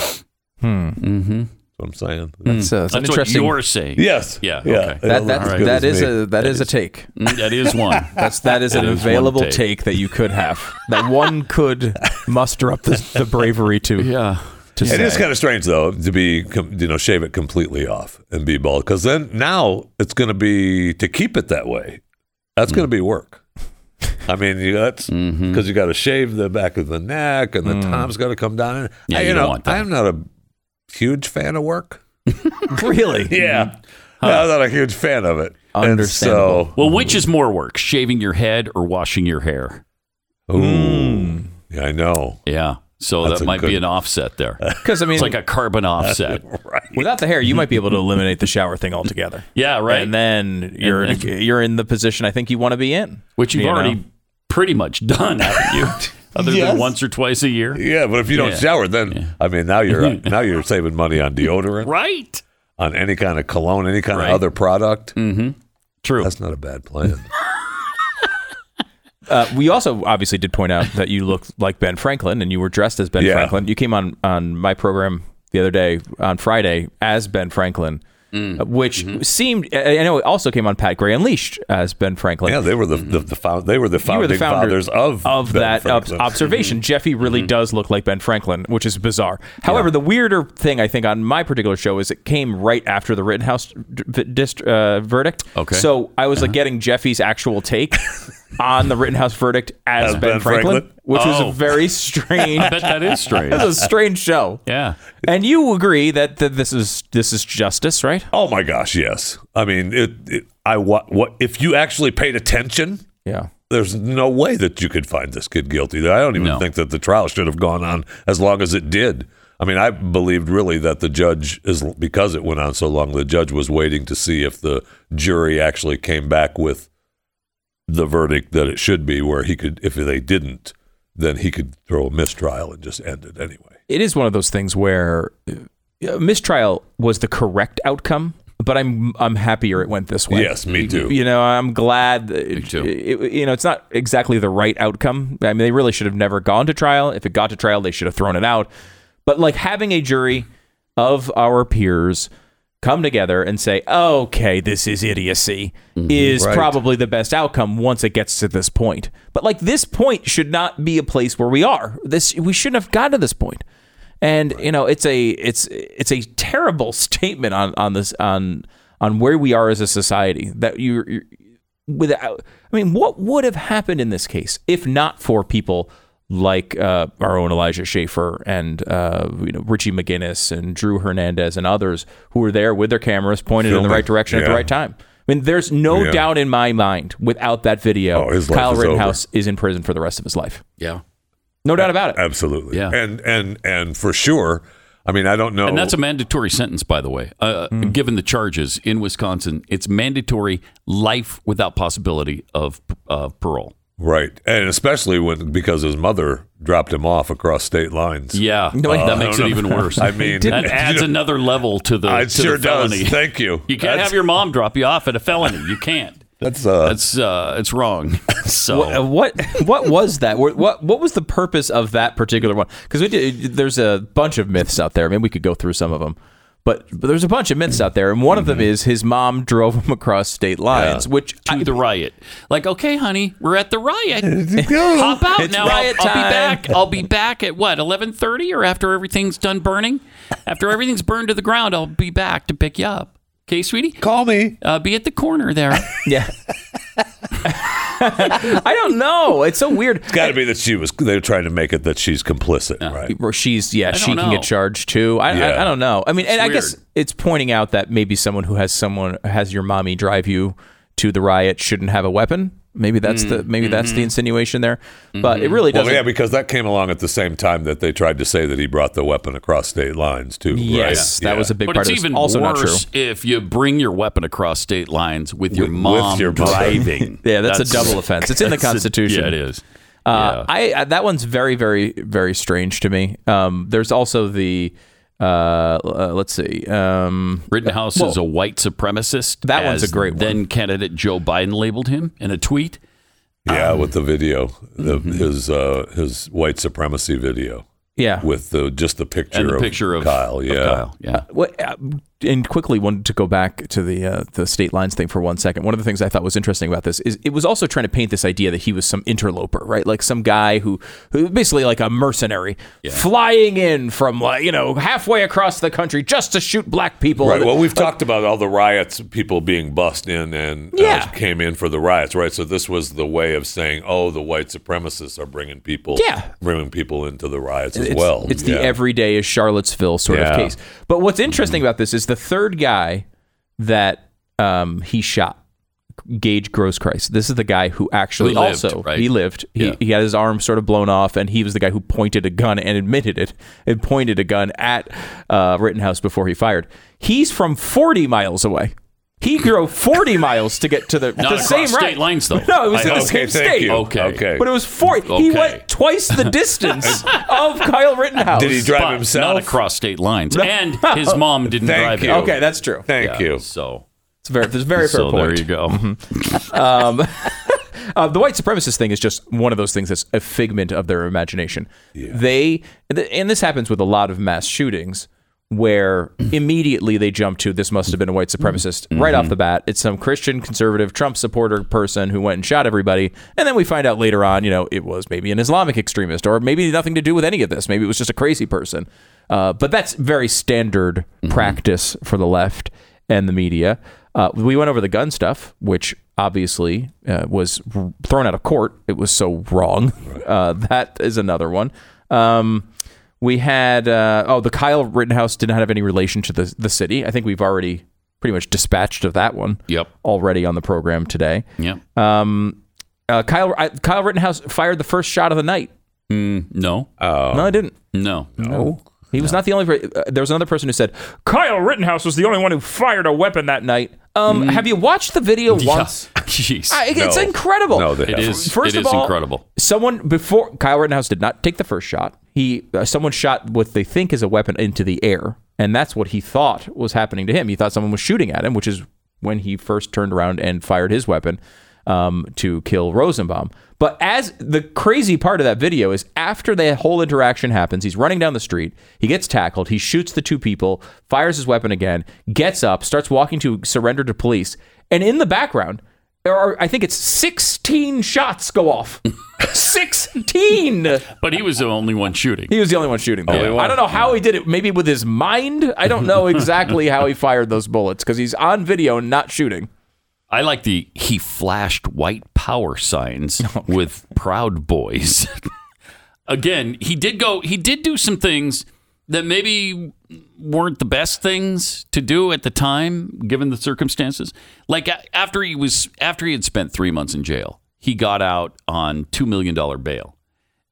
Speaker 6: mm-hmm. what I'm saying.
Speaker 2: That's, uh, it's an
Speaker 1: That's what
Speaker 2: interesting.
Speaker 1: you're saying.
Speaker 6: Yes.
Speaker 1: Yeah,
Speaker 6: Yeah.
Speaker 1: okay.
Speaker 6: They
Speaker 2: that that,
Speaker 6: look as
Speaker 1: All
Speaker 6: good
Speaker 2: that
Speaker 6: as
Speaker 2: is a that is a take.
Speaker 1: That is one.
Speaker 2: That's that is an
Speaker 1: That is one
Speaker 2: available
Speaker 1: take.
Speaker 2: take. that you could have. That one could muster up the, the bravery to
Speaker 1: yeah.
Speaker 2: To
Speaker 6: It
Speaker 2: say.
Speaker 6: is kind of strange though to be, you know, shave it completely off and be bald because then now it's going to be to keep it that way. That's going to be work. I mean, you that's because
Speaker 1: Mm-hmm.
Speaker 6: you got to shave the back of the neck and the mm. top's got to come down. And
Speaker 1: Yeah,
Speaker 6: I,
Speaker 1: you
Speaker 6: you
Speaker 1: don't
Speaker 6: know,
Speaker 1: want that.
Speaker 6: I'm not a huge fan of work.
Speaker 2: really. Mm-hmm.
Speaker 6: Yeah, I'm not a huge fan of it. And
Speaker 2: Understandable.
Speaker 6: so,
Speaker 1: Well, which is more work, shaving your head or washing your hair?
Speaker 6: ooh, hmm. yeah, I know.
Speaker 1: Yeah. So
Speaker 6: That's
Speaker 1: that
Speaker 6: a
Speaker 1: might be an offset there.
Speaker 2: Because I mean,
Speaker 1: It's like a carbon offset.
Speaker 6: Right.
Speaker 2: without the hair, you might be able to eliminate the shower thing altogether.
Speaker 1: Yeah, right.
Speaker 2: And then you're
Speaker 1: And-
Speaker 2: you're in the position I think you want to be in.
Speaker 1: Which you've
Speaker 2: you
Speaker 1: already
Speaker 2: know?
Speaker 1: pretty much done, haven't you? Other
Speaker 6: Yes.
Speaker 1: than once or twice a year.
Speaker 6: Yeah, but if you don't
Speaker 1: Yeah.
Speaker 6: shower, then I mean, now you're now you're saving money on deodorant,
Speaker 1: Right.
Speaker 6: on any kind of cologne, any kind
Speaker 1: Right.
Speaker 6: of other product. Mm-hmm.
Speaker 1: True.
Speaker 6: That's not a bad plan.
Speaker 2: Uh, we also obviously did point out that you looked like Ben Franklin and you were dressed as Ben
Speaker 6: Yeah.
Speaker 2: Franklin. You came on on my program the other day on Friday as Ben Franklin,
Speaker 1: Mm.
Speaker 2: uh, which
Speaker 1: Mm-hmm.
Speaker 2: seemed. I I know it also came on Pat Gray Unleashed as Ben Franklin.
Speaker 6: yeah, they were the the, the found, they were the
Speaker 2: you
Speaker 6: founding
Speaker 2: were the founder
Speaker 6: fathers of
Speaker 2: of
Speaker 6: Ben
Speaker 2: that ob-
Speaker 6: Franklin. Mm-hmm.
Speaker 2: observation. Jeffy really does look like Ben Franklin, which is bizarre. However, the weirder thing I think on my particular show is it came right after the Rittenhouse d- dist- uh, verdict.
Speaker 1: Okay.
Speaker 2: so I was like getting Jeffy's actual take on the Rittenhouse verdict as,
Speaker 6: As
Speaker 2: Ben,
Speaker 6: Ben
Speaker 2: Franklin,
Speaker 6: Franklin?
Speaker 2: which was
Speaker 1: Oh.
Speaker 2: a very strange.
Speaker 1: I bet that is strange.
Speaker 2: It was a strange show.
Speaker 1: yeah.
Speaker 2: And you agree that, that this is this is justice, right?
Speaker 6: Oh my gosh, yes. I mean, it, it. I what what if you actually paid attention?
Speaker 2: Yeah.
Speaker 6: There's no way that you could find this kid guilty. I don't even
Speaker 1: No.
Speaker 6: think that the trial should have gone on as long as it did. I mean, I believed really that the judge is because it went on so long. The judge was waiting to see if the jury actually came back with the verdict that it should be, where he could, if they didn't, then he could throw a mistrial and just end it anyway.
Speaker 2: it is one of those things where uh, mistrial was the correct outcome, but I'm I'm happier it went this way.
Speaker 6: Yes, me too.
Speaker 2: You know, I'm glad.
Speaker 1: Me too.
Speaker 2: it- you know, it's not exactly the right outcome. I mean, they really should have never gone to trial. If it got to trial, they should have thrown it out. But like having a jury of our peers come together and say, "Okay, this is idiocy," mm-hmm. is
Speaker 6: Right.
Speaker 2: probably the best outcome once it gets to this point. But like this point should not be a place where we are. This we shouldn't have gotten to this point. And you know, it's a it's it's a terrible statement on on this on on where we are as a society that you you're, without I mean, what would have happened in this case if not for people like uh, our own Elijah Schaffer and uh, you know Richie McGinniss and Drew Hernandez and others who were there with their cameras pointed in the right direction at the right time. I I mean, there's no
Speaker 6: Yeah.
Speaker 2: doubt in my mind without that video,
Speaker 6: Oh,
Speaker 2: Kyle
Speaker 6: is
Speaker 2: Rittenhouse is in prison for the rest of his life.
Speaker 1: Yeah.
Speaker 2: No doubt about it.
Speaker 6: Absolutely.
Speaker 1: Yeah.
Speaker 6: And and and for sure. I mean, I don't know.
Speaker 1: And that's a mandatory sentence, by the way. Uh, Given the charges in Wisconsin, it's mandatory life without possibility of uh, parole.
Speaker 6: Right, and especially when because his mother dropped him off across state lines.
Speaker 1: Yeah,
Speaker 2: No, I
Speaker 1: that makes it
Speaker 6: don't
Speaker 1: even worse.
Speaker 6: I mean,
Speaker 1: that
Speaker 6: you
Speaker 1: adds
Speaker 6: know-
Speaker 1: another level to the,
Speaker 6: It
Speaker 1: to
Speaker 6: sure
Speaker 1: the felony.
Speaker 6: does. Thank you.
Speaker 1: You can't
Speaker 6: That's-
Speaker 1: have your mom drop you off at a felony. You can't.
Speaker 6: That's uh,
Speaker 1: That's uh, it's wrong. So
Speaker 2: What, uh, what what was that? What what what was the purpose of that particular one? Because we did, there's a bunch of myths out there. I mean, we could go through some of them, but, but there's a bunch of myths out there, and one of them is his mom drove him across state lines, which
Speaker 1: to
Speaker 2: I,
Speaker 1: the riot. Like, okay, honey, we're at the riot. Hop out
Speaker 2: It's
Speaker 1: now.
Speaker 2: riot
Speaker 1: I'll, I'll be back. I'll be back at what eleven thirty or after everything's done burning. After everything's burned to the ground, I'll be back to pick you up. Okay, sweetie.
Speaker 6: call me.
Speaker 1: Uh, be at the corner there.
Speaker 2: yeah. I don't know. It's so weird.
Speaker 6: It's got to be that she was. They're trying to make it that she's complicit, uh, right?
Speaker 2: Or she's yeah, she
Speaker 1: don't
Speaker 2: can get charged too. I, I,
Speaker 6: Yeah.
Speaker 2: I don't know. I mean, and I guess it's pointing out that maybe someone who has someone has your mommy drive you to the riot shouldn't have a weapon. Maybe that's the maybe that's the insinuation there. But it really doesn't.
Speaker 6: yeah, because that came along at the same time that they tried to say that he brought the weapon across state lines too. right?
Speaker 2: yes, that
Speaker 6: Yeah.
Speaker 2: was a big
Speaker 1: But
Speaker 2: part
Speaker 1: it's
Speaker 2: of it.
Speaker 1: even
Speaker 2: Also not true.
Speaker 1: worse if you bring your weapon across state lines with your
Speaker 6: With- with
Speaker 1: mom
Speaker 6: your
Speaker 1: driving.
Speaker 2: Yeah, that's, a double offense. It's in the
Speaker 1: that's a-
Speaker 2: Constitution.
Speaker 1: yeah, it is.
Speaker 2: Uh,
Speaker 1: Yeah.
Speaker 2: I uh, that one's very very very strange to me. Um, there's also the uh, uh, let's see. Um,
Speaker 1: Rittenhouse is a white supremacist.
Speaker 2: That one's a great one.
Speaker 1: Then candidate Joe Biden labeled him in a tweet.
Speaker 6: Yeah, with the video, the,
Speaker 1: Mm-hmm.
Speaker 6: his uh, his white supremacy video
Speaker 2: yeah.
Speaker 6: with the just the picture
Speaker 1: And the
Speaker 6: of
Speaker 1: picture of
Speaker 6: Kyle.
Speaker 1: of
Speaker 6: Yeah,
Speaker 1: Kyle. Yeah.
Speaker 2: What, uh, and quickly wanted to go back to the uh, the state lines thing for one second. One of the things I thought was interesting about this is it was also trying to paint this idea that he was some interloper, right? Like some guy who, who basically like a mercenary flying in from like you know halfway across the country just to shoot black people.
Speaker 6: Right. Well, we've talked about all the riots, people being bussed in and uh, came in for the riots, right? So this was the way of saying, oh, the white supremacists are bringing people,
Speaker 2: Yeah.
Speaker 6: bringing people into the riots as
Speaker 2: it's,
Speaker 6: well.
Speaker 2: It's the everyday is Charlottesville sort
Speaker 6: Yeah.
Speaker 2: of case. But what's interesting about this is the third guy that um, he shot, Gaige Grosskreutz. This is the guy who actually
Speaker 1: Who lived,
Speaker 2: also
Speaker 1: right?
Speaker 2: he lived. He,
Speaker 1: Yeah.
Speaker 2: he had his arm sort of blown off, and he was the guy who pointed a gun and admitted it. And pointed a gun at uh, Rittenhouse before he fired. He's from 40 miles away. He drove 40 miles to get to the,
Speaker 1: Not
Speaker 2: the same
Speaker 1: state
Speaker 2: right.
Speaker 1: lines, though.
Speaker 2: No, it was
Speaker 1: I-
Speaker 2: in the
Speaker 6: Okay,
Speaker 2: same
Speaker 6: thank
Speaker 2: state.
Speaker 6: you.
Speaker 1: Okay.
Speaker 6: Okay.
Speaker 2: But it was 40. He
Speaker 1: Okay.
Speaker 2: went twice the distance of Kyle Rittenhouse.
Speaker 6: Did he drive
Speaker 1: But
Speaker 6: himself?
Speaker 1: not across state lines. And his mom didn't
Speaker 6: Thank
Speaker 1: drive
Speaker 6: you.
Speaker 1: him.
Speaker 2: Okay, that's true.
Speaker 6: Thank
Speaker 1: Yeah,
Speaker 6: you.
Speaker 1: So,
Speaker 2: It's very, there's a very fair
Speaker 1: so
Speaker 2: point.
Speaker 1: there you go.
Speaker 2: Uh, the white supremacist thing is just one of those things that's a figment of their imagination. They, and this happens with a lot of mass shootings, where immediately they jump to this must have been a white supremacist right off the bat. It's some Christian conservative Trump supporter person who went and shot everybody, and then we find out later on, you know, it was maybe an Islamic extremist, or maybe nothing to do with any of this. Maybe it was just a crazy person. Uh, but that's very standard practice for the left and the media. Uh, we went over the gun stuff, which obviously uh, was r- thrown out of court. It was so wrong. Uh, that is another one. Um, we had uh, oh, the Kyle Rittenhouse did not have any relation to the the city. I think we've already pretty much dispatched of that one.
Speaker 1: Yep.
Speaker 2: Already on the program today.
Speaker 1: Yep.
Speaker 2: Um, uh, Kyle I, Kyle Rittenhouse fired the first shot of the night.
Speaker 1: Mm, no.
Speaker 2: no, I didn't.
Speaker 1: No.
Speaker 2: No. He was not the only. per- Uh, there was another person who said Kyle Rittenhouse was the only one who fired a weapon that night. Um, have you watched the video once?
Speaker 1: Jeez.
Speaker 2: I- it's
Speaker 6: No.
Speaker 2: incredible.
Speaker 6: No, they
Speaker 1: it
Speaker 6: haven't.
Speaker 1: is.
Speaker 2: First
Speaker 1: it
Speaker 2: of
Speaker 1: is
Speaker 2: all,
Speaker 1: incredible.
Speaker 2: Someone before Kyle Rittenhouse did not take the first shot. He uh, someone shot what they think is a weapon into the air, and that's what he thought was happening to him. He thought someone was shooting at him, which is when he first turned around and fired his weapon um, to kill Rosenbaum. But as the crazy part of that video is after the whole interaction happens, he's running down the street, he gets tackled, he shoots the two people, fires his weapon again, gets up, starts walking to surrender to police, and in the background, there are I think it's 16 shots go off. 16.
Speaker 1: But he was the only one shooting.
Speaker 2: He was the only one shooting. though.
Speaker 1: Only one.
Speaker 2: I don't know how he did it. Maybe with his mind. I don't know exactly how he fired those bullets because he's on video and not shooting.
Speaker 1: I like the he flashed white power signs with Proud Boys. Again, he did go. He did do some things that maybe weren't the best things to do at the time, given the circumstances. Like after he was after he had spent three months in jail, he got out on two million dollar bail,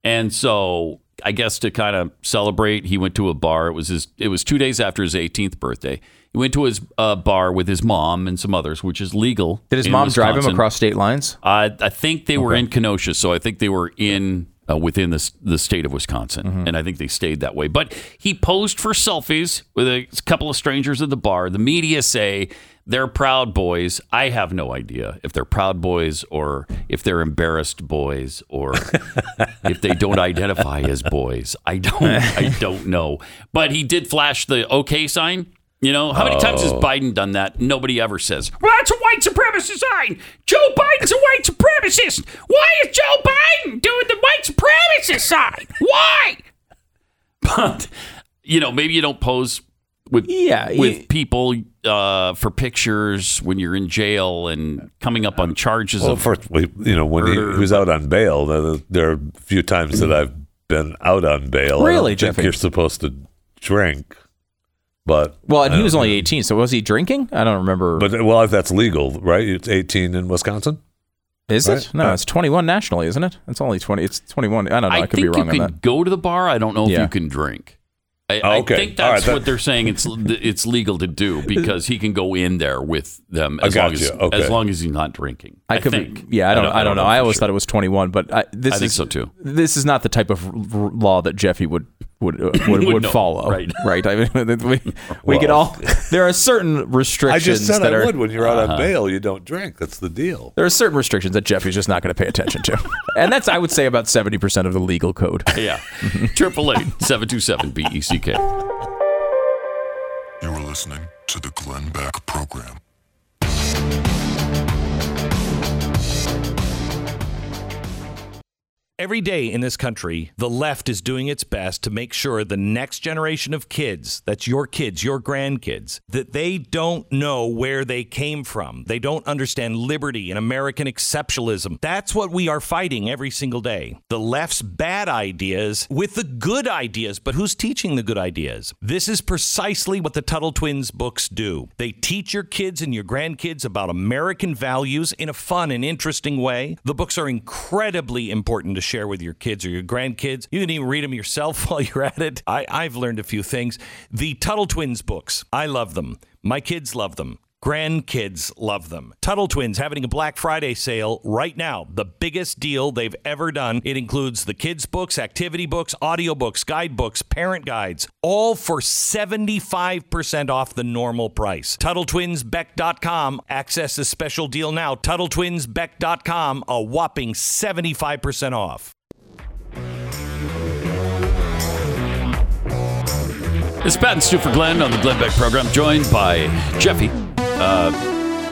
Speaker 1: and so I guess to kind of celebrate, he went to a bar. It was his. It was two days after his 18th birthday. He went to his uh, bar with his mom and some others, which is legal.
Speaker 2: Did his
Speaker 1: in
Speaker 2: mom drive him
Speaker 1: Wisconsin.
Speaker 2: across state lines?
Speaker 1: Uh, I think they were in Kenosha, so I think they were in uh, within the s- the state of Wisconsin,
Speaker 2: Mm-hmm.
Speaker 1: and I think they stayed that way. But he posed for selfies with a couple of strangers at the bar. The media say they're proud boys. I have no idea if they're proud boys or if they're embarrassed boys or if they don't identify as boys. I don't. I don't know. But he did flash the OK sign. You know, how many times has
Speaker 2: Oh.
Speaker 1: Biden done that? Nobody ever says, well, that's a white supremacist sign. Joe Biden's a white supremacist. Why is Joe Biden doing the white supremacist sign? Why? But, you know, maybe you don't pose with,
Speaker 2: Yeah,
Speaker 1: with
Speaker 2: y-
Speaker 1: people uh, for pictures when you're in jail and coming up on charges
Speaker 6: Well,
Speaker 1: of.
Speaker 6: first, we- you know, when he, he was out on bail, there, there are a few times that I've been out on bail. I
Speaker 2: Really,
Speaker 6: don't think
Speaker 2: Jeffy?
Speaker 6: you're supposed to drink, but
Speaker 2: Well, and he was only 18, so was he drinking? I don't remember.
Speaker 6: But well, if that's legal, right? It's 18 in Wisconsin.
Speaker 2: is
Speaker 6: right.
Speaker 2: it? No,
Speaker 6: Uh,
Speaker 2: it's 21 nationally, isn't it? It's only 20. It's 21. I don't know. I,
Speaker 1: I
Speaker 2: could
Speaker 1: think
Speaker 2: be wrong
Speaker 1: you
Speaker 2: on
Speaker 1: can
Speaker 2: that.
Speaker 1: go to the bar. I don't know if you can drink. I,
Speaker 6: Oh, okay.
Speaker 1: I think
Speaker 6: All right,
Speaker 1: that's
Speaker 6: that-
Speaker 1: what they're saying. It's it's legal to do because he can go in there with them as long as.
Speaker 6: Okay.
Speaker 1: as long as he's not drinking.
Speaker 2: I could
Speaker 1: think.
Speaker 2: be, yeah, I don't, I don't, know. I always
Speaker 1: sure.
Speaker 2: thought it was 21, but I, this
Speaker 1: I think
Speaker 2: is
Speaker 1: so, too.
Speaker 2: This is not the type of r- r- law that Jeffy would would uh, would,
Speaker 1: Would
Speaker 2: would
Speaker 1: know,
Speaker 2: follow.
Speaker 1: right.
Speaker 2: right. I mean, we, we could all. There are certain restrictions.
Speaker 6: I just said
Speaker 2: that
Speaker 6: I
Speaker 2: are.
Speaker 6: would. When you're out on bail, you don't drink. That's the deal.
Speaker 2: There are certain restrictions that Jeffy's just not going to pay attention to, and that's I would say about 70 percent of the legal code.
Speaker 1: Yeah. Triple eight seven two seven B E C K.
Speaker 3: You are listening to the Glenn Beck Program.
Speaker 5: Every day in this country, the left is doing its best to make sure the next generation of kids, that's your kids, your grandkids, that they don't know where they came from. They don't understand liberty and American exceptionalism. That's what we are fighting every single day. The left's bad ideas with the good ideas, but who's teaching the good ideas? This is precisely what the Tuttle Twins books do. They teach your kids and your grandkids about American values in a fun and interesting way. The books are incredibly important to share with your kids or your grandkids. You can even read them yourself while you're at it. I, I've learned a few things. The Tuttle Twins books, I love them. My kids love them. Grandkids love them. Tuttle Twins having a Black Friday sale right now. The biggest deal they've ever done. It includes the kids' books, activity books, audiobooks, guidebooks, parent guides, all for 75% off the normal price. TuttleTwinsBeck.com. Access this special deal now. TuttleTwinsBeck.com. A whopping 75% off.
Speaker 1: It's Pat and Stu for Glenn on the Glenn Beck program, joined by Jeffy. Uh,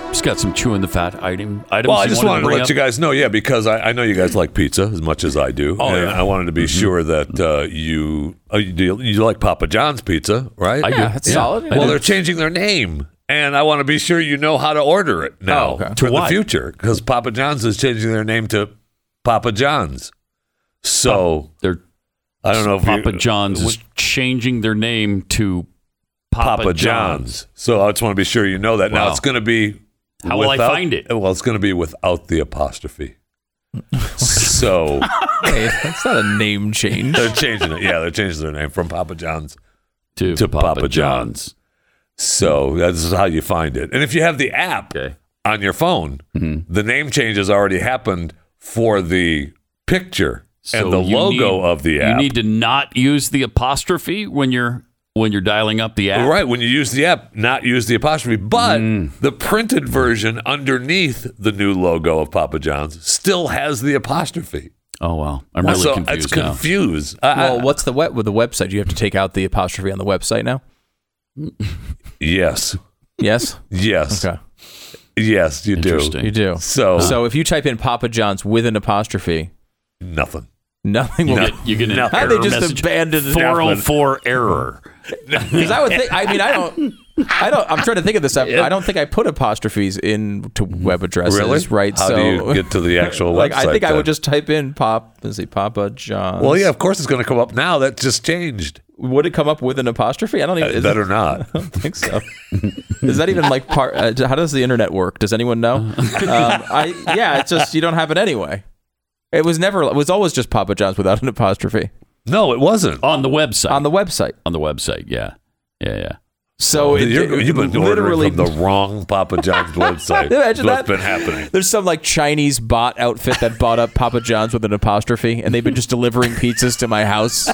Speaker 1: just got some chewing the fat item items.
Speaker 6: Well, I just
Speaker 1: wanted
Speaker 6: wanted to
Speaker 1: bring
Speaker 6: let
Speaker 1: up?
Speaker 6: you guys know, yeah, because I, I know you guys like pizza as much as I do.
Speaker 1: Oh,
Speaker 6: and
Speaker 1: yeah.
Speaker 6: I wanted to be sure that uh, you, uh, you do you like Papa John's pizza, right?
Speaker 1: I do.
Speaker 2: Yeah, that's solid.
Speaker 6: Well, they're changing their name, and I want to be sure you know how to order it now
Speaker 2: Oh, okay.
Speaker 6: for
Speaker 1: To
Speaker 6: the
Speaker 1: what?
Speaker 6: future, because Papa John's is changing their name to Papa John's. So
Speaker 1: They're
Speaker 6: I don't know if
Speaker 1: Papa
Speaker 6: you,
Speaker 1: John's is changing their name to Papa,
Speaker 6: Papa John's. So I just want to be sure you know that. Now it's going to be.
Speaker 1: How will I find it?
Speaker 6: Well, it's going to be without the apostrophe. so
Speaker 2: Hey, that's not a name change.
Speaker 6: they're changing it. Yeah, they're changing their name from Papa John's.
Speaker 1: To,
Speaker 6: To
Speaker 1: Papa,
Speaker 6: Papa
Speaker 1: John's.
Speaker 6: So that's how you find it. And if you have the app
Speaker 1: Okay.
Speaker 6: on your phone,
Speaker 1: Mm-hmm.
Speaker 6: the name change has already happened for the picture
Speaker 1: So
Speaker 6: and the logo
Speaker 1: need-
Speaker 6: of the app.
Speaker 1: You need to not use the apostrophe when you're when you're dialing up the app.
Speaker 6: Right, when you use the app, not use the apostrophe, but
Speaker 1: Mm.
Speaker 6: the printed version underneath the new logo of Papa John's still has the apostrophe.
Speaker 1: Oh wow, I'm really
Speaker 6: so
Speaker 1: confused
Speaker 6: it's
Speaker 1: now.
Speaker 6: confused. I- I-
Speaker 2: Well, what's the web with the website? You have to take out the apostrophe on the website now.
Speaker 6: yes,
Speaker 2: Yes.
Speaker 6: yes,
Speaker 2: Okay.
Speaker 6: yes, you do.
Speaker 2: You do.
Speaker 6: So,
Speaker 2: So if you type in Papa John's with an apostrophe,
Speaker 6: nothing.
Speaker 2: nothing will.
Speaker 1: You get, you get an error
Speaker 2: How they just
Speaker 1: message.
Speaker 2: abandoned it?
Speaker 1: 404 error.
Speaker 2: Because I would think. I mean, I don't. I don't. I'm trying to think of this. I, I don't think I put apostrophes into web addresses.
Speaker 6: Really?
Speaker 2: Right.
Speaker 6: How
Speaker 2: so
Speaker 6: do you get to the actual
Speaker 2: like
Speaker 6: website?
Speaker 2: I think I would just type in pop. Let's see, Papa John.
Speaker 6: Well, yeah, of course it's going to come up now. That just changed.
Speaker 2: Would it come up with an apostrophe? I don't even. is
Speaker 6: Better
Speaker 2: it-
Speaker 6: not.
Speaker 2: I don't think so. Is that even like part? Uh, how does the internet work? Does anyone know? Um, I yeah, it's just you don't have it anyway. It was never. It was always just Papa John's without an apostrophe
Speaker 6: No, it wasn't.
Speaker 1: on the website.
Speaker 2: on the website.
Speaker 1: on the website, yeah, yeah, yeah.
Speaker 2: So it,
Speaker 6: You're, you've been
Speaker 2: literally
Speaker 6: from the wrong Papa John's website.
Speaker 2: Imagine
Speaker 6: That's
Speaker 2: that.
Speaker 6: been happening.
Speaker 2: There's some like Chinese bot outfit that bought up Papa John's with an apostrophe, and they've been just delivering pizzas to my house.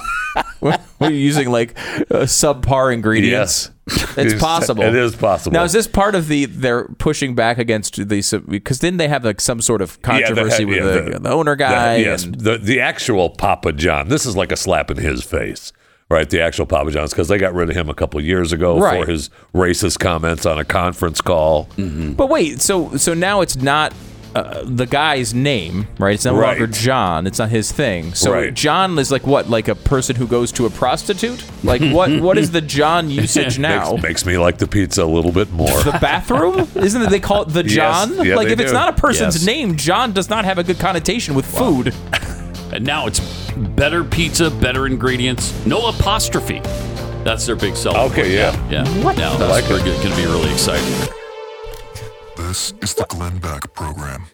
Speaker 2: We're using like uh, subpar ingredients.
Speaker 6: Yes.
Speaker 2: It's possible.
Speaker 6: It is possible.
Speaker 2: Now, is this part of the they're pushing back against the because then they have like some sort of
Speaker 6: Yeah, the-
Speaker 2: controversy with
Speaker 6: yeah,
Speaker 2: the, the owner guy?
Speaker 6: the- yes,
Speaker 2: and-
Speaker 6: the the actual Papa John. This is like a slap in his face, right? The actual Papa John's because they got rid of him a couple of years ago
Speaker 2: Right.
Speaker 6: for his racist comments on a conference call.
Speaker 2: But wait, so so now it's not uh, the guy's name, right? It's no
Speaker 6: Right.
Speaker 2: longer John. It's not his thing. So
Speaker 6: Right.
Speaker 2: John is like what? Like a person who goes to a prostitute? Like what? what is the John usage now?
Speaker 6: Makes, makes me like the pizza a little bit more.
Speaker 2: the bathroom? Isn't it they call it the. John?
Speaker 6: Yeah,
Speaker 2: like
Speaker 6: they
Speaker 2: if it's
Speaker 6: do.
Speaker 2: not a person's
Speaker 1: Yes.
Speaker 2: name, John does not have a good connotation with food.
Speaker 1: And now it's better pizza, better ingredients, no apostrophe. That's their big selling.
Speaker 6: Okay,
Speaker 1: point.
Speaker 6: yeah.
Speaker 1: yeah.
Speaker 2: What
Speaker 1: Now
Speaker 2: the-
Speaker 1: that's going to be really exciting.
Speaker 3: This is the Glenn Beck Program.